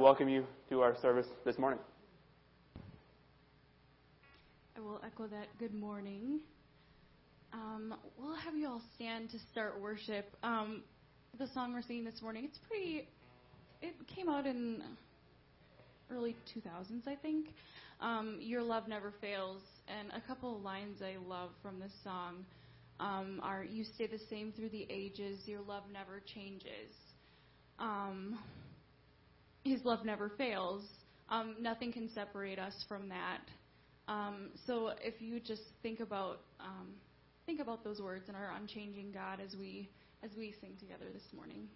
welcome you to our service this morning. I will echo that. Good morning. Um, we'll have you all stand to start worship. Um, the song we're singing this morning, it's pretty. It came out in early 2000s, I think. Um, Your love never fails, and a couple of lines I love from this song um, are "You stay the same through the ages. Your love never changes." His love never fails. Um, nothing can separate us from that. Um, so if you just think about um, think about those words and our unchanging God as we as we sing together this morning.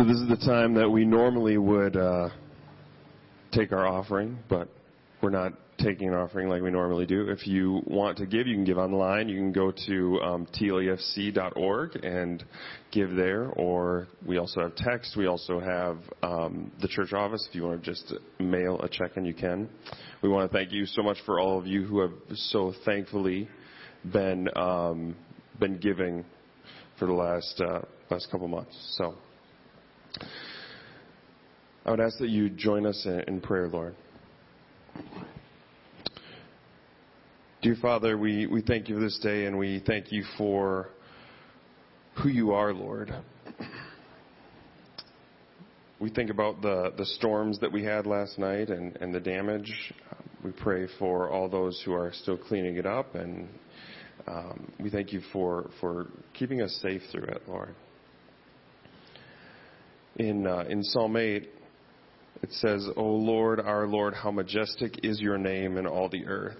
So this is the time that we normally would uh, take our offering, but we're not taking an offering like we normally do. If you want to give, you can give online. You can go to um, and give there, or we also have text. We also have um, the church office. If you want to just mail a check in, you can. We want to thank you so much for all of you who have so thankfully been um, been giving for the last uh, last couple months. So I would ask that you join us in, prayer, Lord. Dear Father, we, we thank you for this day and we thank you for who you are, Lord. We think about the, the storms that we had last night and, and the damage. We pray for all those who are still cleaning it up and um, we thank you for, for keeping us safe through it, Lord. In, uh, in Psalm 8, it says, O Lord, our Lord, how majestic is your name in all the earth.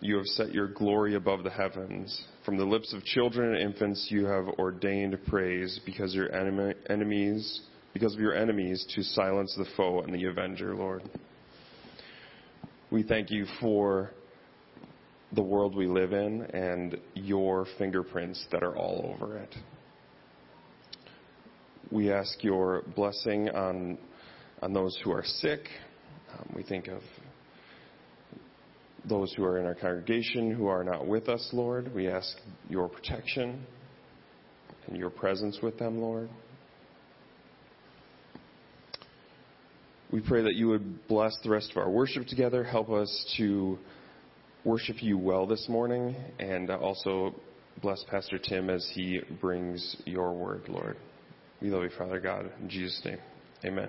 You have set your glory above the heavens. From the lips of children and infants you have ordained praise because your enemy, enemies because of your enemies to silence the foe and the avenger, Lord. We thank you for the world we live in and your fingerprints that are all over it. We ask your blessing on on those who are sick. Um, we think of those who are in our congregation who are not with us, Lord. We ask your protection and your presence with them, Lord. We pray that you would bless the rest of our worship together. Help us to worship you well this morning, and also bless Pastor Tim as he brings your word, Lord. We love you, Father God. In Jesus' name, amen.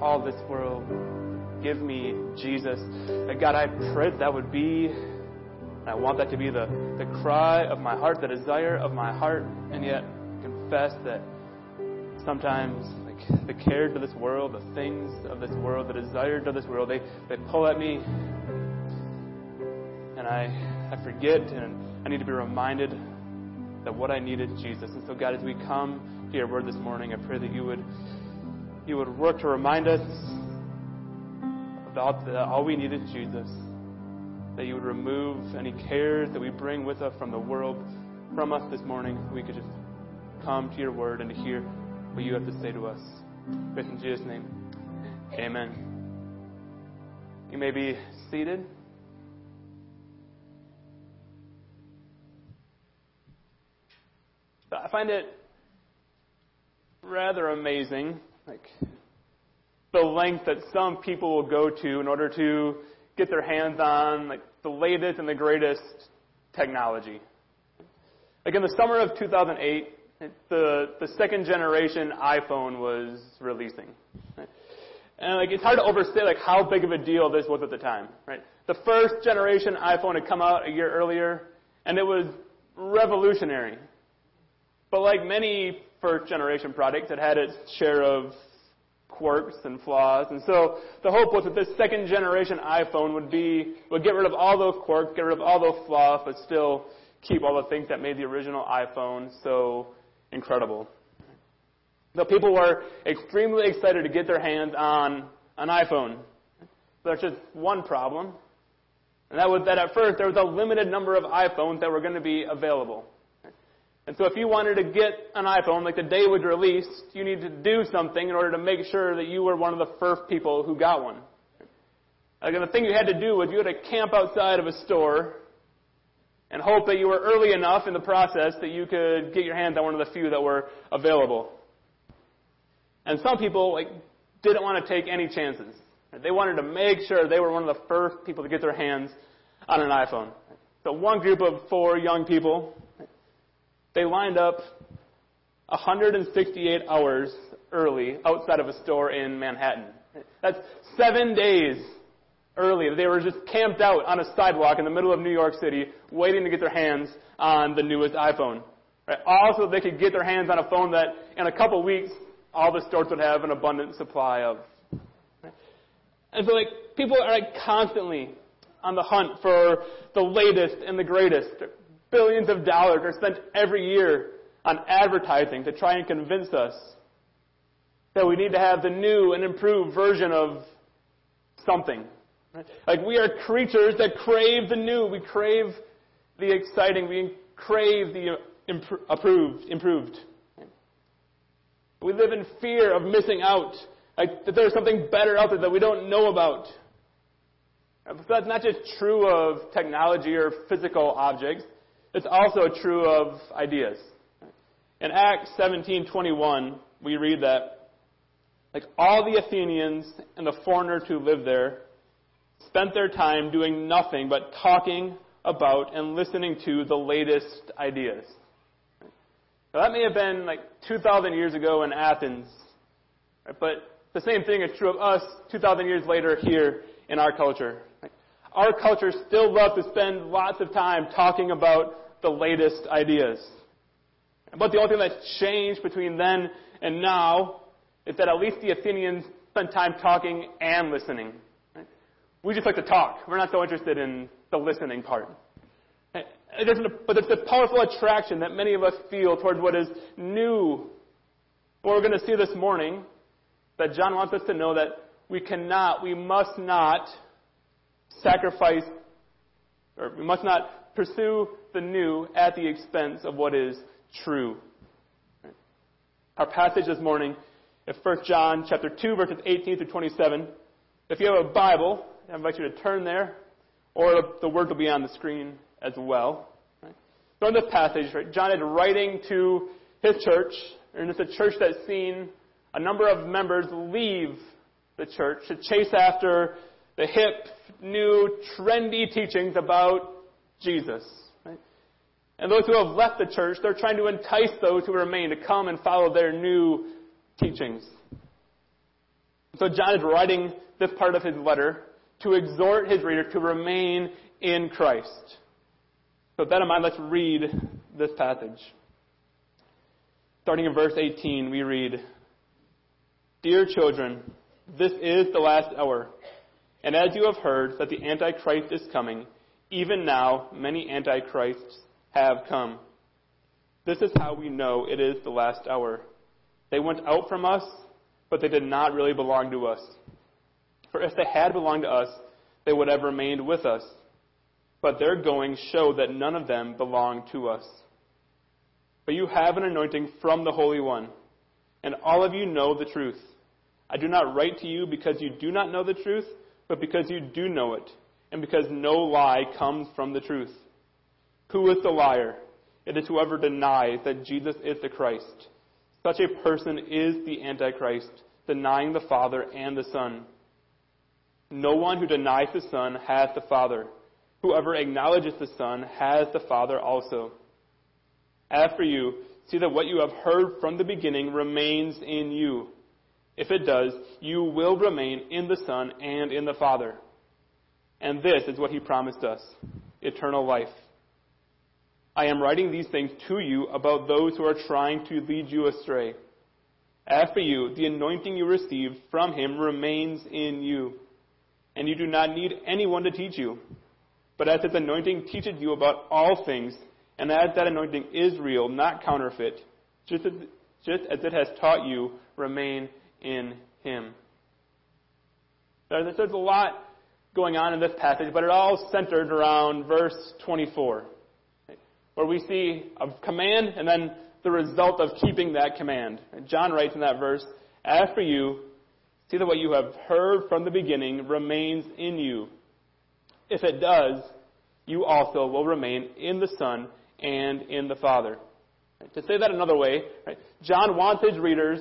All this world. Give me Jesus. And God, I pray that would be, I want that to be the, the cry of my heart, the desire of my heart, and yet confess that sometimes like the cares of this world, the things of this world, the desires of this world, they, they pull at me and I, I forget and I need to be reminded that what I need is Jesus. And so God, as we come to your word this morning, I pray that you would you would work to remind us about that all we need is Jesus. That you would remove any cares that we bring with us from the world, from us this morning. We could just come to your word and to hear what you have to say to us. In Jesus' name, amen. You may be seated. I find it rather amazing, like the length that some people will go to in order to get their hands on like the latest and the greatest technology. Like in the summer of 2008, the the second generation iPhone was releasing. And like it's hard to overstate like how big of a deal this was at the time, right? The first generation iPhone had come out a year earlier, and it was revolutionary. But like many first generation products, it had its share of quirks and flaws. And so the hope was that this second generation iPhone would be, would get rid of all those quirks, get rid of all those flaws, but still keep all the things that made the original iPhone so incredible. The people were extremely excited to get their hands on an iPhone. There's just one problem. And that was that at first there was a limited number of iPhones that were going to be available. And so if you wanted to get an iPhone, like the day it was released, you needed to do something in order to make sure that you were one of the first people who got one. Like the thing you had to do was you had to camp outside of a store and hope that you were early enough in the process that you could get your hands on one of the few that were available. And some people like didn't want to take any chances. They wanted to make sure they were one of the first people to get their hands on an iPhone. So one group of four young people they lined up 168 hours early outside of a store in Manhattan. That's seven days early. They were just camped out on a sidewalk in the middle of New York City, waiting to get their hands on the newest iPhone. Right? Also, they could get their hands on a phone that in a couple weeks, all the stores would have an abundant supply of. And so, like, people are like constantly on the hunt for the latest and the greatest. Billions of dollars are spent every year on advertising to try and convince us that we need to have the new and improved version of something. Like we are creatures that crave the new. We crave the exciting. We crave the improved. improved. We live in fear of missing out. Like that there's something better out there that we don't know about. But that's not just true of technology or physical objects. It's also true of ideas. In Acts 17:21, we read that like all the Athenians and the foreigners who lived there spent their time doing nothing but talking about and listening to the latest ideas. Now, that may have been like 2,000 years ago in Athens, but the same thing is true of us 2,000 years later here in our culture. Our culture still loves to spend lots of time talking about the latest ideas. But the only thing that's changed between then and now is that at least the Athenians spent time talking and listening. We just like to talk. We're not so interested in the listening part. but there's a powerful attraction that many of us feel towards what is new. What we're going to see this morning, that John wants us to know that we cannot, we must not sacrifice, or we must not pursue the new at the expense of what is true. Our passage this morning is 1 John chapter 2, verses 18 through 27. If you have a Bible, I invite you to turn there, or the words will be on the screen as well. So in this passage, John is writing to his church, and it's a church that's seen a number of members leave the church to chase after the hip, new, trendy teachings about Jesus. Right? And those who have left the church, they're trying to entice those who remain to come and follow their new teachings. So John is writing this part of his letter to exhort his reader to remain in Christ. So with that in mind, let's read this passage. Starting in verse 18, we read, Dear children, this is the last hour. And as you have heard that the Antichrist is coming, even now many Antichrists have come. This is how we know it is the last hour. They went out from us, but they did not really belong to us. For if they had belonged to us, they would have remained with us. But their going showed that none of them belonged to us. But you have an anointing from the Holy One, and all of you know the truth. I do not write to you because you do not know the truth, but because you do know it, and because no lie comes from the truth. Who is the liar? It is whoever denies that Jesus is the Christ. Such a person is the Antichrist, denying the Father and the Son. No one who denies the Son has the Father. Whoever acknowledges the Son has the Father also. As for you, see that what you have heard from the beginning remains in you. If it does, you will remain in the Son and in the Father. And this is what he promised us eternal life. I am writing these things to you about those who are trying to lead you astray. As for you, the anointing you received from him remains in you, and you do not need anyone to teach you. But as his anointing teaches you about all things, and as that anointing is real, not counterfeit, just as, just as it has taught you, remain in him. There's, a lot going on in this passage, but it all centered around verse 24, where we see a command and then the result of keeping that command. John writes in that verse, As for you, see that what you have heard from the beginning remains in you. If it does, you also will remain in the Son and in the Father. To say that another way, John wants his readers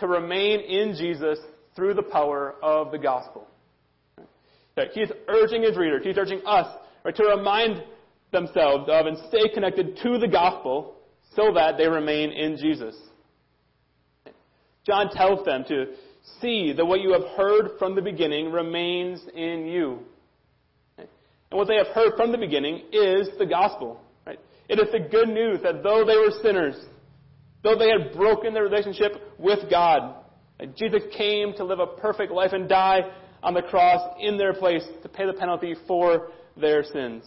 to remain in Jesus through the power of the gospel. Right, he's urging his readers, he's urging us right, to remind themselves of and stay connected to the gospel so that they remain in Jesus. John tells them to see that what you have heard from the beginning remains in you. And what they have heard from the beginning is the gospel. Right? It is the good news that though they were sinners, though they had broken their relationship with God, Jesus came to live a perfect life and die on the cross in their place to pay the penalty for their sins.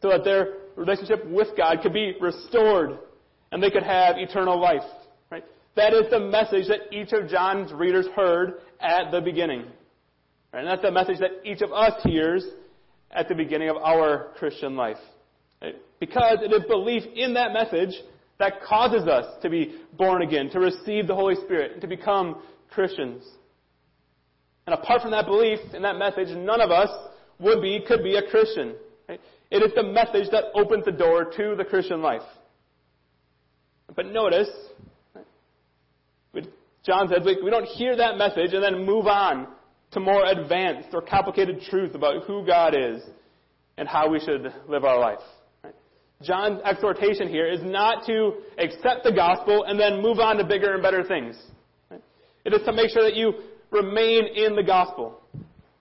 So that their relationship with God could be restored and they could have eternal life. Right? That is the message that each of John's readers heard at the beginning. Right? And that's the message that each of us hears at the beginning of our Christian life. Because it is belief in that message that causes us to be born again, to receive the Holy Spirit, and to become Christians. And apart from that belief in that message, none of us would be, could be a Christian. It is the message that opens the door to the Christian life. But notice, John says we don't hear that message and then move on to more advanced or complicated truth about who God is and how we should live our life. John's exhortation here is not to accept the gospel and then move on to bigger and better things. It is to make sure that you remain in the gospel.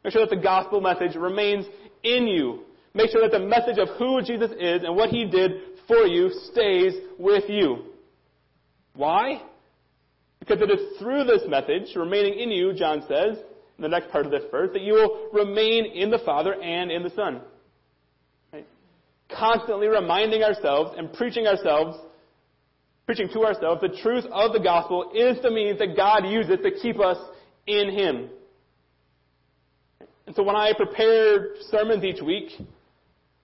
Make sure that the gospel message remains in you. Make sure that the message of who Jesus is and what he did for you stays with you. Why? Because it is through this message, remaining in you, John says, in the next part of this verse, that you will remain in the Father and in the Son. Constantly reminding ourselves and preaching ourselves, preaching to ourselves the truth of the gospel is the means that God uses to keep us in Him. And so when I prepare sermons each week,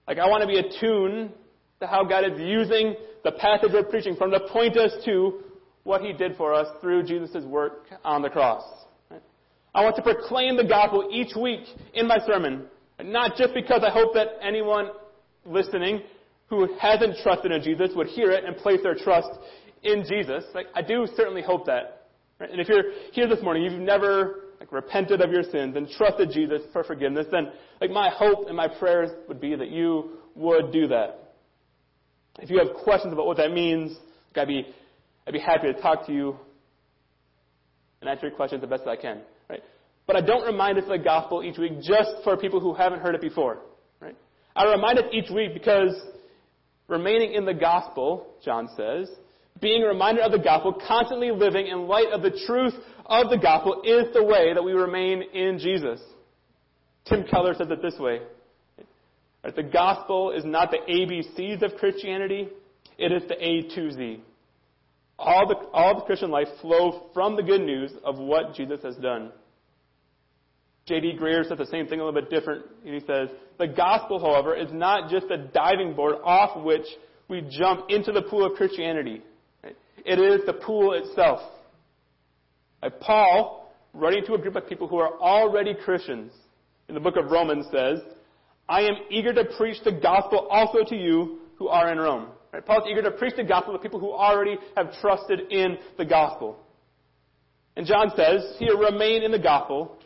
like I want to be attuned to how God is using the passage we're preaching from to point us to what He did for us through Jesus' work on the cross. I want to proclaim the gospel each week in my sermon. Not just because I hope that anyone listening who hasn't trusted in Jesus would hear it and place their trust in Jesus. Like, I do certainly hope that. Right? And if you're here this morning, you've never like, repented of your sins and trusted Jesus for forgiveness, then like my hope and my prayers would be that you would do that. If you have questions about what that means, like, I'd be I'd be happy to talk to you and answer your questions the best that I can. Right? But I don't remind us of the gospel each week just for people who haven't heard it before. Right? I remind us each week because remaining in the gospel, John says, being reminded of the gospel, constantly living in light of the truth of the gospel is the way that we remain in Jesus. Tim Keller says it this way. The gospel is not the ABCs of Christianity, it is the A to Z. All the, all the Christian life flow from the good news of what Jesus has done. J.D. Greear said the same thing a little bit different. and He says, The gospel, however, is not just a diving board off which we jump into the pool of Christianity. It is the pool itself. Like Paul, writing to a group of people who are already Christians, in the book of Romans says, I am eager to preach the gospel also to you who are in Rome. Right? Paul's eager to preach the gospel to people who already have trusted in the gospel. And John says, here, remain in the gospel,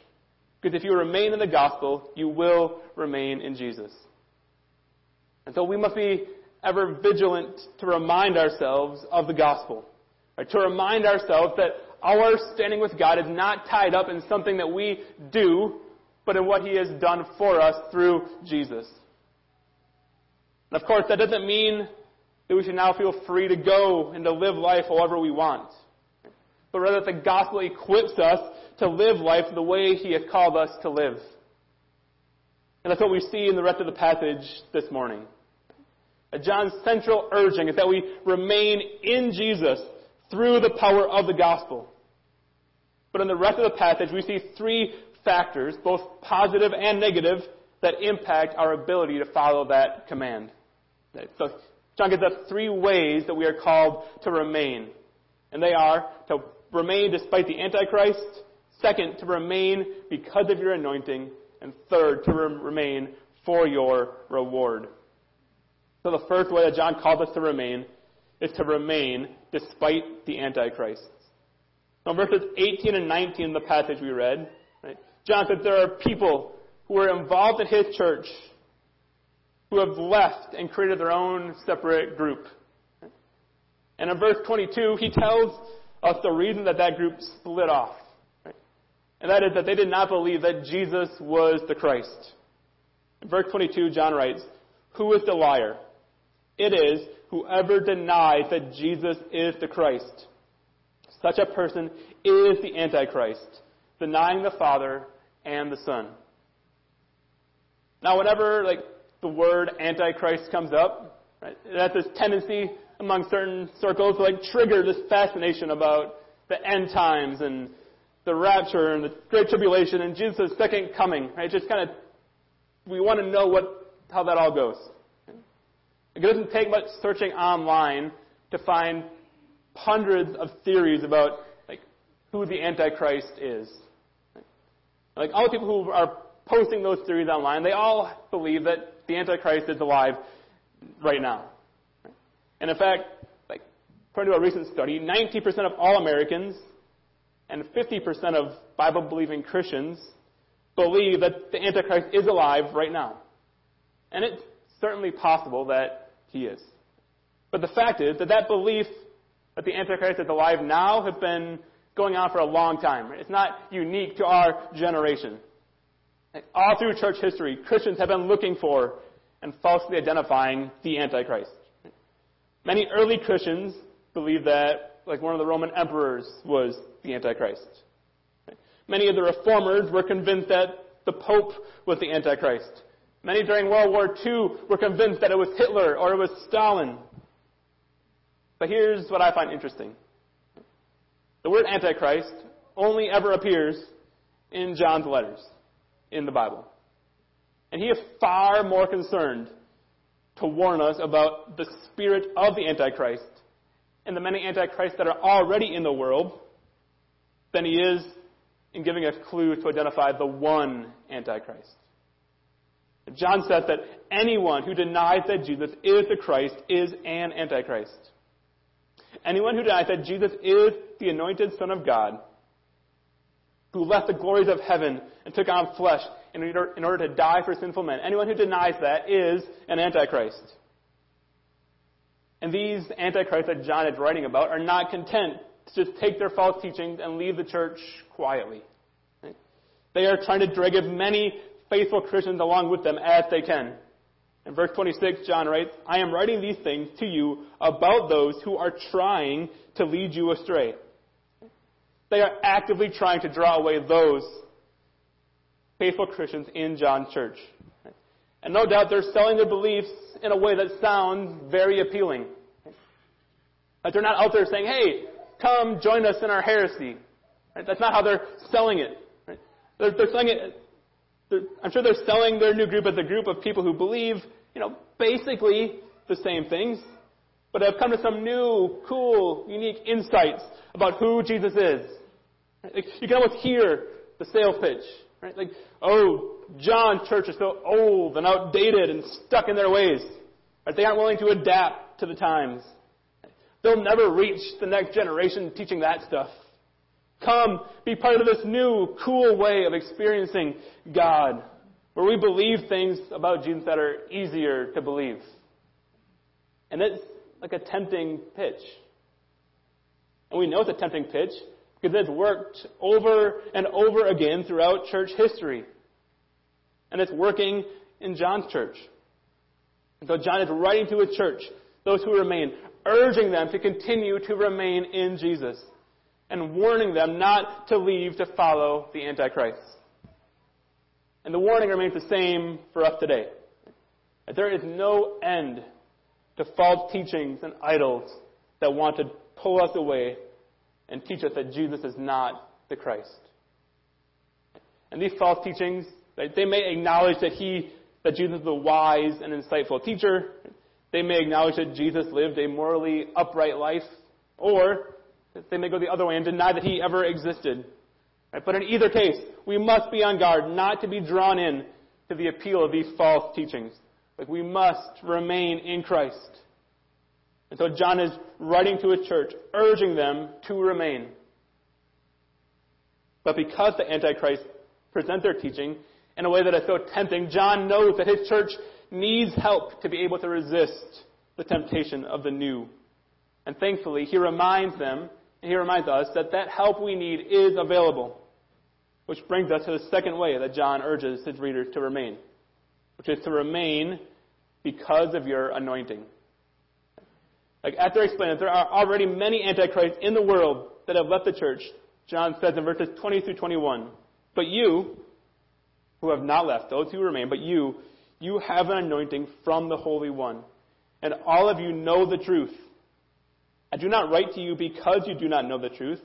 because if you remain in the gospel, you will remain in Jesus. And so we must be ever vigilant to remind ourselves of the gospel. Right? To remind ourselves that our standing with God is not tied up in something that we do, but in what He has done for us through Jesus. And of course, that doesn't mean that we should now feel free to go and to live life however we want. But rather, that the gospel equips us to live life the way He has called us to live. And that's what we see in the rest of the passage this morning. John's central urging is that we remain in Jesus through the power of the gospel. But in the rest of the passage, we see three factors, both positive and negative, that impact our ability to follow that command. So John gives us three ways that we are called to remain. And they are to remain despite the Antichrist, second, to remain because of your anointing, and third, to remain for your reward. So the first way that John calls us to remain is to remain despite the Antichrist. Now, verses 18 and 19 in the passage we read, right, John said there are people who are involved in his church who have left and created their own separate group. And in verse 22, he tells us the reason that that group split off. And that is that they did not believe that Jesus was the Christ. In verse 22, John writes, Who is the liar? It is whoever denies that Jesus is the Christ. Such a person is the Antichrist, denying the Father and the Son. Now, whenever like the word Antichrist comes up, right, it has this tendency among certain circles to like trigger this fascination about the end times and the rapture and the great tribulation and Jesus' second coming. Right? Just kind of we want to know what how that all goes. It doesn't take much searching online to find hundreds of theories about like who the Antichrist is. Like all the people who are posting those theories online, they all believe that the Antichrist is alive right now. And in fact, like according to a recent study, 90% of all Americans and 50% of Bible-believing Christians believe that the Antichrist is alive right now. And it's certainly possible that he is. But the fact is that that belief that the Antichrist is alive now has been going on for a long time. It's not unique to our generation. All through church history, Christians have been looking for and falsely identifying the Antichrist. Many early Christians believed that, like one of the Roman emperors was the Antichrist. Many of the reformers were convinced that the Pope was the Antichrist. Many during World War II were convinced that it was Hitler or it was Stalin. But here's what I find interesting. The word Antichrist only ever appears in John's letters in the Bible. And he is far more concerned to warn us about the spirit of the Antichrist and the many Antichrists that are already in the world than he is in giving a clue to identify the one Antichrist. John says that anyone who denies that Jesus is the Christ is an antichrist. Anyone who denies that Jesus is the anointed Son of God, who left the glories of heaven and took on flesh in order, in order to die for sinful men, anyone who denies that is an antichrist. And these antichrists that John is writing about are not content to just take their false teachings and leave the church quietly. They are trying to drag as many faithful Christians along with them as they can. In verse 26, John writes, I am writing these things to you about those who are trying to lead you astray. They are actively trying to draw away those faithful Christians in John's church. And no doubt they're selling their beliefs in a way that sounds very appealing. Like they're not out there saying, hey, come join us in our heresy. Right? That's not how they're selling it. Right? They're, they're selling it, they're, I'm sure they're selling their new group as a group of people who believe, you know, basically the same things, but have come to some new, cool, unique insights about who Jesus is. Like, you can almost hear the sales pitch. Right? Like, oh, John Church is so old and outdated and stuck in their ways. Right? They aren't willing to adapt to the times. They'll never reach the next generation teaching that stuff. Come, be part of this new, cool way of experiencing God, where we believe things about Jesus that are easier to believe. And it's like a tempting pitch. And we know it's a tempting pitch because it's worked over and over again throughout church history. And it's working in John's church. And so John is writing to a church, those who remain, urging them to continue to remain in Jesus and warning them not to leave to follow the Antichrist. And the warning remains the same for us today. That there is no end to false teachings and idols that want to pull us away and teach us that Jesus is not the Christ. And these false teachings, they may acknowledge that he, that Jesus is a wise and insightful teacher. They may acknowledge that Jesus lived a morally upright life, or they may go the other way and deny that he ever existed. Right? But in either case, we must be on guard not to be drawn in to the appeal of these false teachings. Like we must remain in Christ. And so John is writing to a church, urging them to remain. But because the Antichrist present their teaching in a way that is so tempting, John knows that his church needs help to be able to resist the temptation of the new. And thankfully, he reminds them, and he reminds us that that help we need is available. Which brings us to the second way that John urges his readers to remain, which is to remain because of your anointing. Like after explaining that there are already many antichrists in the world that have left the church, John says in verses 20 through 21, But you, who have not left, those who remain, but you, you have an anointing from the Holy One, and all of you know the truth. I do not write to you because you do not know the truth,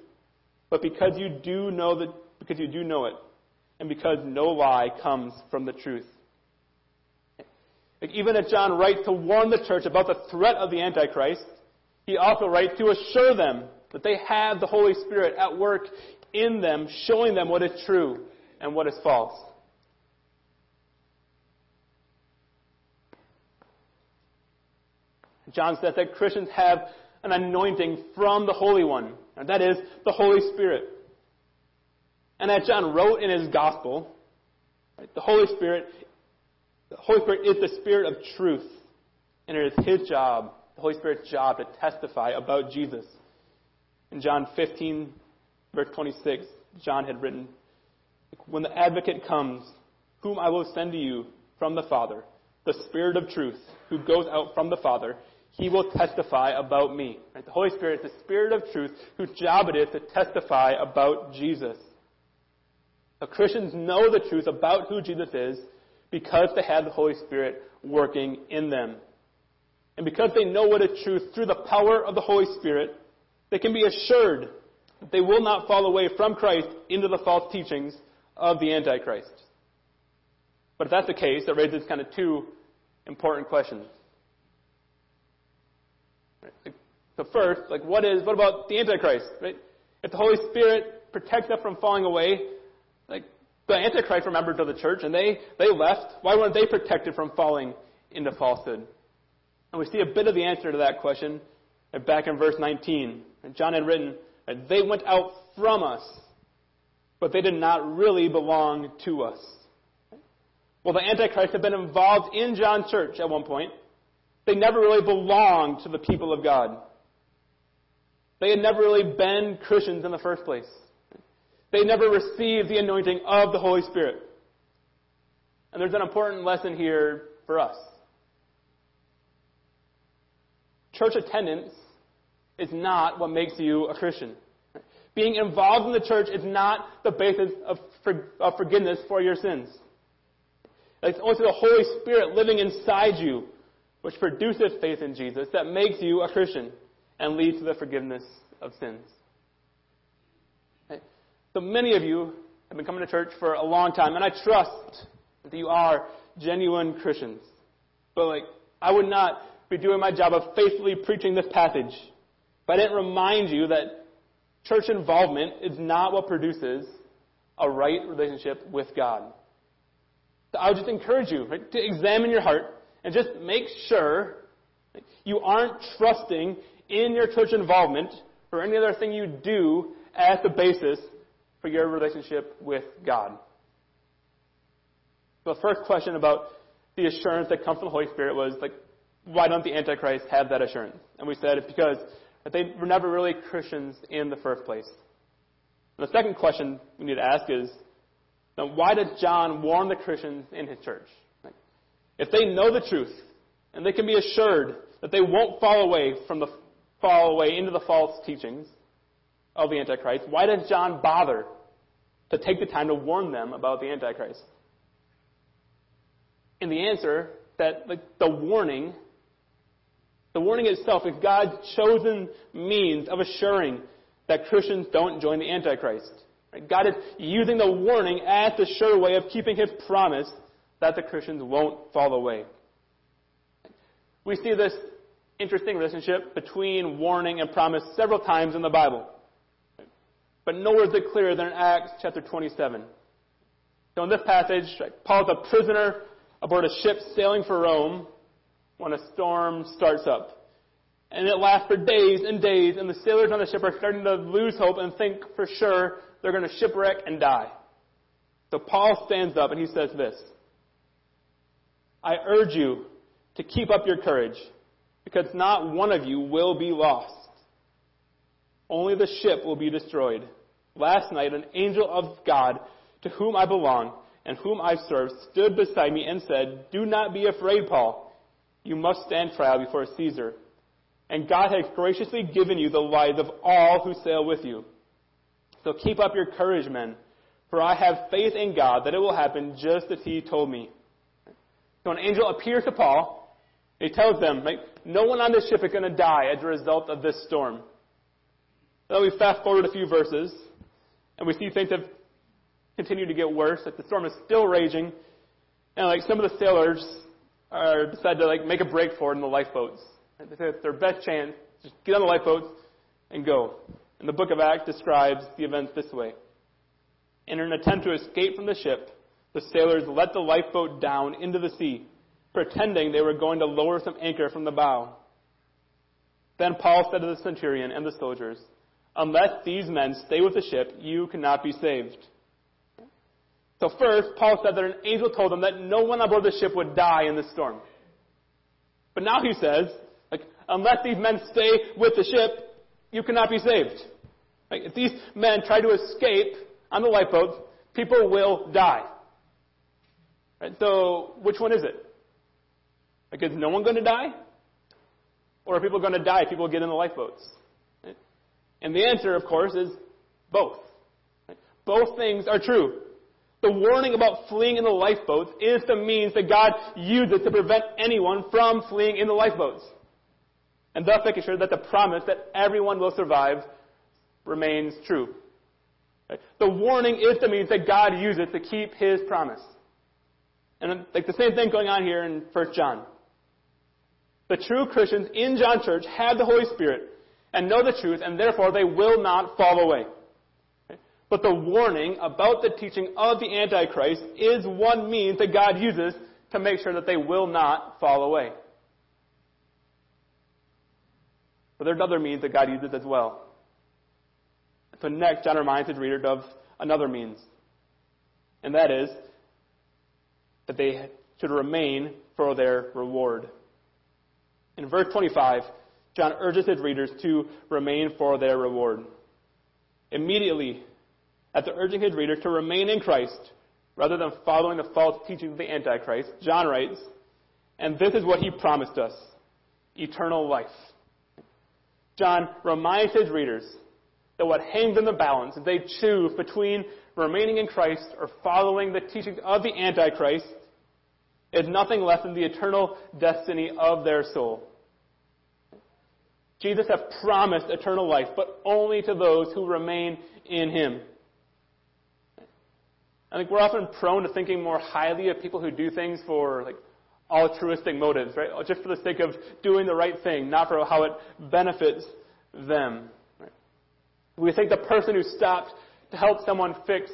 but because you do know the, because you do know it, and because no lie comes from the truth. Like even as John writes to warn the church about the threat of the Antichrist, he also writes to assure them that they have the Holy Spirit at work in them, showing them what is true and what is false. John says that Christians have an anointing from the Holy One, and that is the Holy Spirit. And as John wrote in his gospel, right, the Holy Spirit the Holy Spirit is the Spirit of truth, and it is His job, the Holy Spirit's job, to testify about Jesus. In John 15, verse 26, John had written, When the advocate comes, whom I will send to you from the Father, the Spirit of truth, who goes out from the Father, he will testify about me. Right? The Holy Spirit is the Spirit of truth whose job it is to testify about Jesus. So Christians know the truth about who Jesus is, because they have the Holy Spirit working in them. And because they know what is truth through the power of the Holy Spirit, they can be assured that they will not fall away from Christ into the false teachings of the Antichrist. But if that's the case, that raises kind of two important questions. So first, like what is what about the Antichrist? Right? If the Holy Spirit protects us from falling away, like the Antichrist were members of the church, and they, they left. Why weren't they protected from falling into falsehood? And we see a bit of the answer to that question back in verse 19. John had written, that They went out from us, but they did not really belong to us. Well, the Antichrist had been involved in John's church at one point. They never really belonged to the people of God. They had never really been Christians in the first place. They never received the anointing of the Holy Spirit. And there's an important lesson here for us. Church attendance is not what makes you a Christian. Being involved in the church is not the basis of, for, of forgiveness for your sins. It's only the Holy Spirit living inside you, which produces faith in Jesus, that makes you a Christian and leads to the forgiveness of sins. So many of you have been coming to church for a long time, and I trust that you are genuine Christians. But like, I would not be doing my job of faithfully preaching this passage if I didn't remind you that church involvement is not what produces a right relationship with God. So I would just encourage you right, to examine your heart and just make sure you aren't trusting in your church involvement or any other thing you do as the basis for your relationship with God. The first question about the assurance that comes from the Holy Spirit was like, why don't the Antichrist have that assurance? And we said it's because they were never really Christians in the first place. And the second question we need to ask is, why did John warn the Christians in his church? If they know the truth, and they can be assured that they won't fall away from the fall away into the false teachings of the Antichrist, why does John bother to take the time to warn them about the Antichrist? And the answer that like, the warning, the warning itself is God's chosen means of assuring that Christians don't join the Antichrist. God is using the warning as the sure way of keeping his promise that the Christians won't fall away. We see this interesting relationship between warning and promise several times in the Bible. But nowhere is it clearer than in Acts chapter 27. So in this passage, Paul is a prisoner aboard a ship sailing for Rome when a storm starts up. And it lasts for days and days, and the sailors on the ship are starting to lose hope and think for sure they're going to shipwreck and die. So Paul stands up and he says this I urge you to keep up your courage, because not one of you will be lost. Only the ship will be destroyed. Last night, an angel of God, to whom I belong and whom I serve, stood beside me and said, Do not be afraid, Paul. You must stand trial before Caesar. And God has graciously given you the lives of all who sail with you. So keep up your courage, men, for I have faith in God that it will happen just as he told me. So an angel appears to Paul. He tells them, no one on this ship is going to die as a result of this storm. Then we fast forward a few verses, and we see things have continued to get worse. Like the storm is still raging, and like some of the sailors are decide to like make a break for it in the lifeboats. They say it's their best chance. Just get on the lifeboats and go. And the book of Acts describes the events this way. In an attempt to escape from the ship, the sailors let the lifeboat down into the sea, pretending they were going to lower some anchor from the bow. Then Paul said to the centurion and the soldiers, Unless these men stay with the ship, you cannot be saved. So first, Paul said that an angel told him that no one aboard the ship would die in the storm. But now he says, like, unless these men stay with the ship, you cannot be saved. Like, if these men try to escape on the lifeboat, people will die. Right? So, which one is it? Like, is no one going to die? Or are people going to die if people get in the lifeboats? Right? And the answer, of course, is both. Right? Both things are true. The warning about fleeing in the lifeboats is the means that God uses to prevent anyone from fleeing in the lifeboats. And thus making sure that the promise that everyone will survive remains true. The warning is the means that God uses to keep his promise. And like the same thing going on here in 1 John. The true Christians in John Church have the Holy Spirit and know the truth, and therefore they will not fall away. But the warning about the teaching of the Antichrist is one means that God uses to make sure that they will not fall away. But there's other means that God uses as well. So next, John reminds his reader of another means. And that is that they should remain for their reward. In verse 25, John urges his readers to remain for their reward. Immediately, after urging his readers to remain in Christ rather than following the false teachings of the Antichrist, John writes, and this is what he promised us eternal life. John reminds his readers that what hangs in the balance if they choose between remaining in Christ or following the teachings of the Antichrist is nothing less than the eternal destiny of their soul. Jesus has promised eternal life, but only to those who remain in Him. I think we're often prone to thinking more highly of people who do things for like altruistic motives, right? Just for the sake of doing the right thing, not for how it benefits them. Right? We think the person who stopped to help someone fix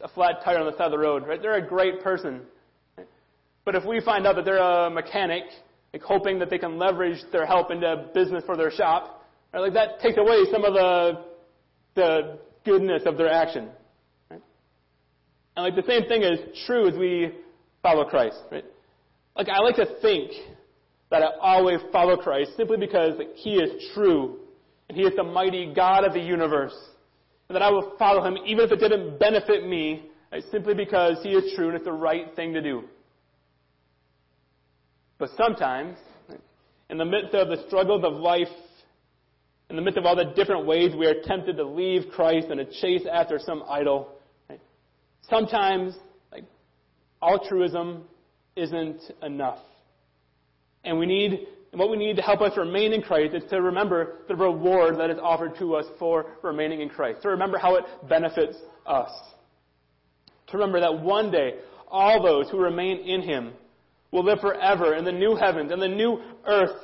a flat tire on the side of the road, right? They're a great person. But if we find out that they're a mechanic like hoping that they can leverage their help into business for their shop. Right? Like that takes away some of the the goodness of their action. Right? And like the same thing is true as we follow Christ. Right? Like I like to think that I always follow Christ simply because He is true and He is the mighty God of the universe, and that I will follow Him even if it didn't benefit me, right? simply because He is true and it's the right thing to do. But sometimes, in the midst of the struggles of life, in the midst of all the different ways we are tempted to leave Christ and to chase after some idol, right? sometimes like, altruism isn't enough. And we need, and what we need to help us remain in Christ is to remember the reward that is offered to us for remaining in Christ. To remember how it benefits us. To remember that one day, all those who remain in Him will live forever in the new heavens and the new earth,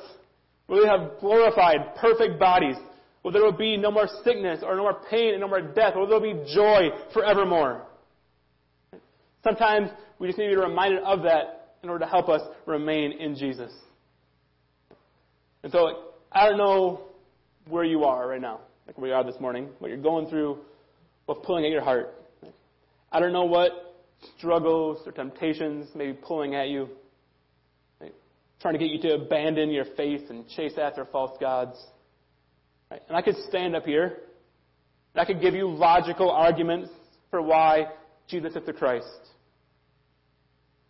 where we have glorified, perfect bodies, where there will be no more sickness or no more pain and no more death, where there will be joy forevermore. Sometimes we just need to be reminded of that in order to help us remain in Jesus. And so, I don't know where you are right now, like where you are this morning, what you're going through, what's pulling at your heart. I don't know what struggles or temptations may be pulling at you trying to get you to abandon your faith and chase after false gods. Right? And I could stand up here and I could give you logical arguments for why Jesus is the Christ.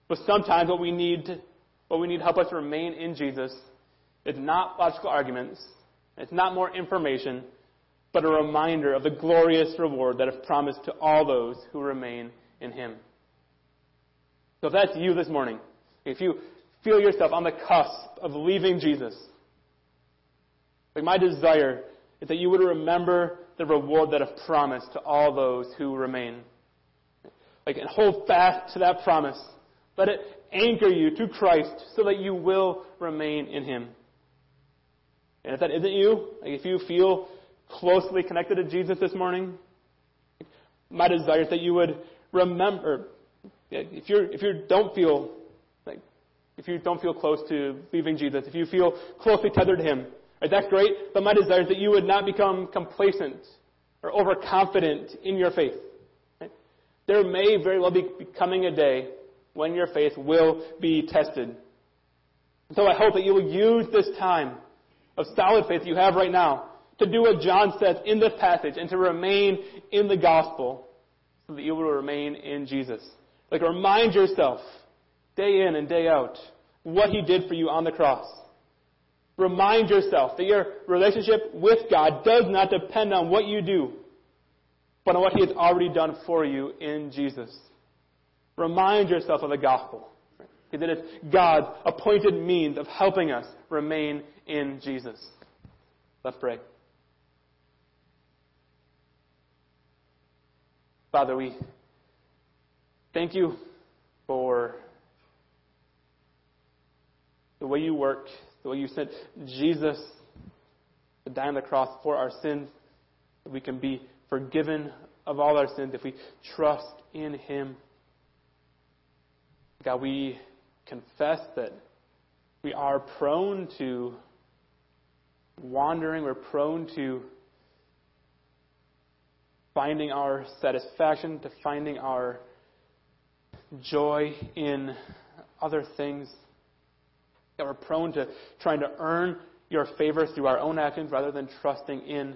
But sometimes what we need, what we need to help us remain in Jesus is not logical arguments. It's not more information, but a reminder of the glorious reward that is promised to all those who remain in Him. So if that's you this morning, if you feel yourself on the cusp of leaving Jesus, like my desire is that you would remember the reward that is promised to all those who remain. Like, and hold fast to that promise. Let it anchor you to Christ so that you will remain in Him. And if that isn't you, like if you feel closely connected to Jesus this morning, my desire is that you would remember, if you if you don't feel like if you don't feel close to leaving Jesus, if you feel closely tethered to Him, right, that's great, but my desire is that you would not become complacent or overconfident in your faith. There may very well be coming a day when your faith will be tested. So I hope that you will use this time of solid faith you have right now to do what John says in this passage and to remain in the gospel so that you will remain in Jesus. Like remind yourself day in and day out what He did for you on the cross. Remind yourself that your relationship with God does not depend on what you do, but on what He has already done for you in Jesus. Remind yourself of the gospel. Because it is God's appointed means of helping us remain in Jesus. Let's pray. Father, we thank you for the way you work, the way you sent Jesus to die on the cross for our sins, that we can be forgiven of all our sins if we trust in Him. God, we confess that we are prone to wandering, we're prone to finding our satisfaction, to finding our joy in other things that we're prone to trying to earn your favor through our own actions rather than trusting in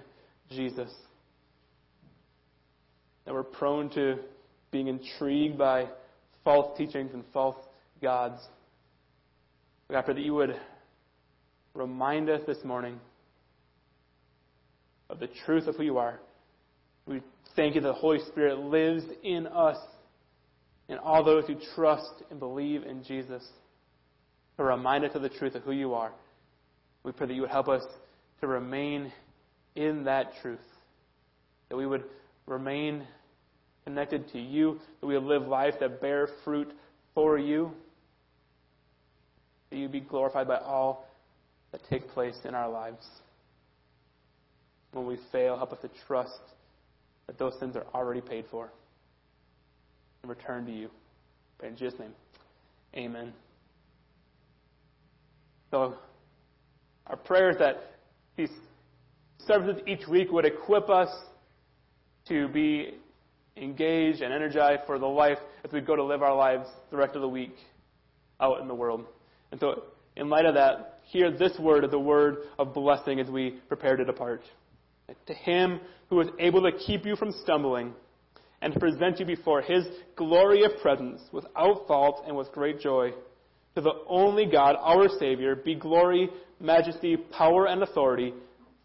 Jesus. that we're prone to being intrigued by false teachings and false gods. God, I pray that you would remind us this morning of the truth of who you are. We thank you that the Holy Spirit lives in us and all those who trust and believe in Jesus. To remind us of the truth of who you are. We pray that you would help us to remain in that truth. That we would remain connected to you, that we would live life that bear fruit for you, that you be glorified by all that take place in our lives. When we fail, help us to trust that those sins are already paid for and return to you. In Jesus' name, amen. So, our prayer is that these services each week would equip us to be engaged and energized for the life as we go to live our lives the rest of the week out in the world. And so, in light of that, hear this word as a word of blessing as we prepare to depart. To him who is able to keep you from stumbling and to present you before his glorious presence without fault and with great joy. To the only God, our Savior, be glory, majesty, power, and authority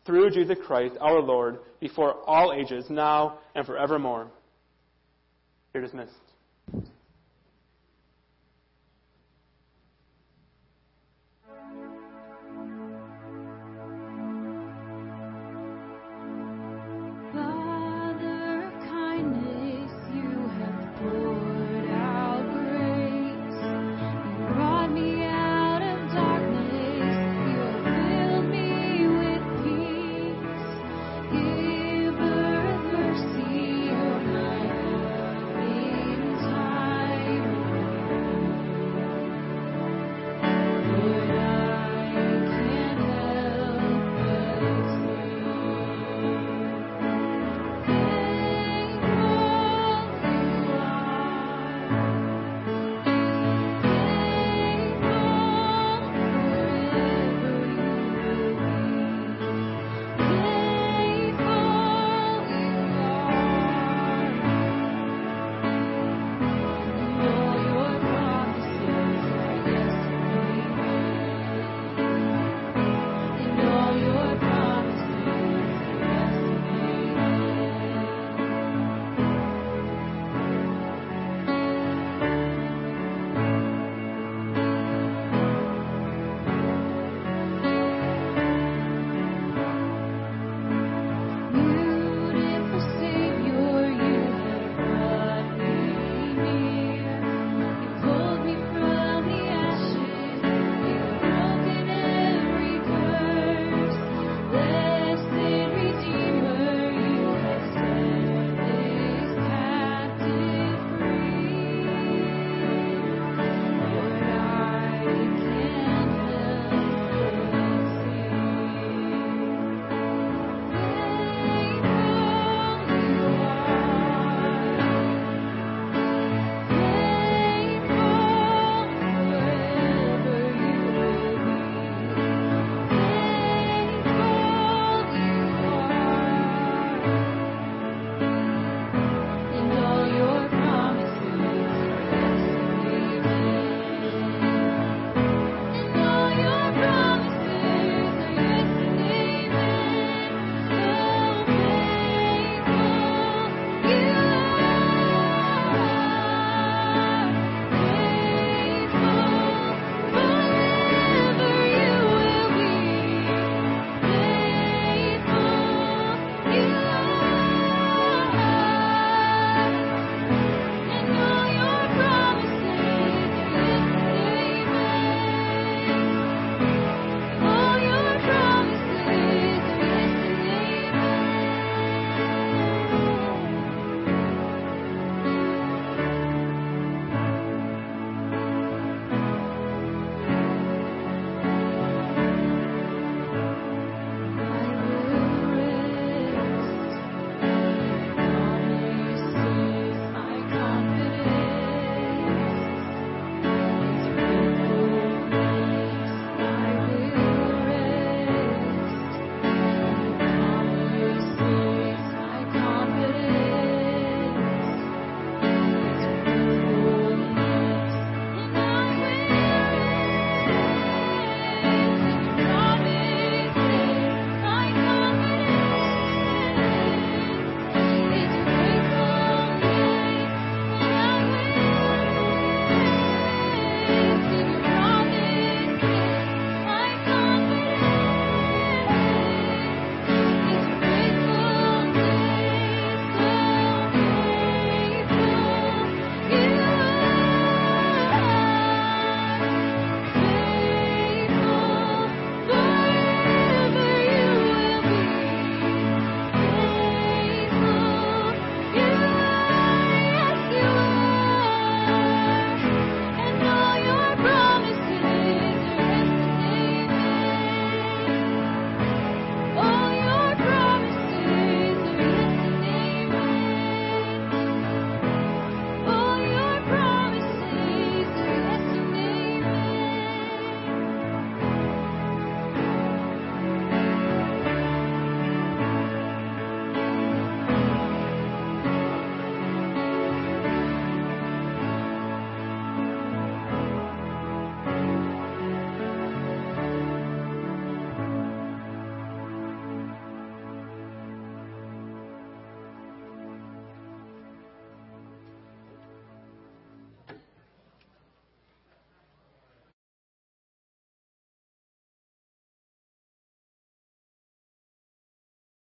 through Jesus Christ, our Lord, before all ages, now and forevermore. You're dismissed.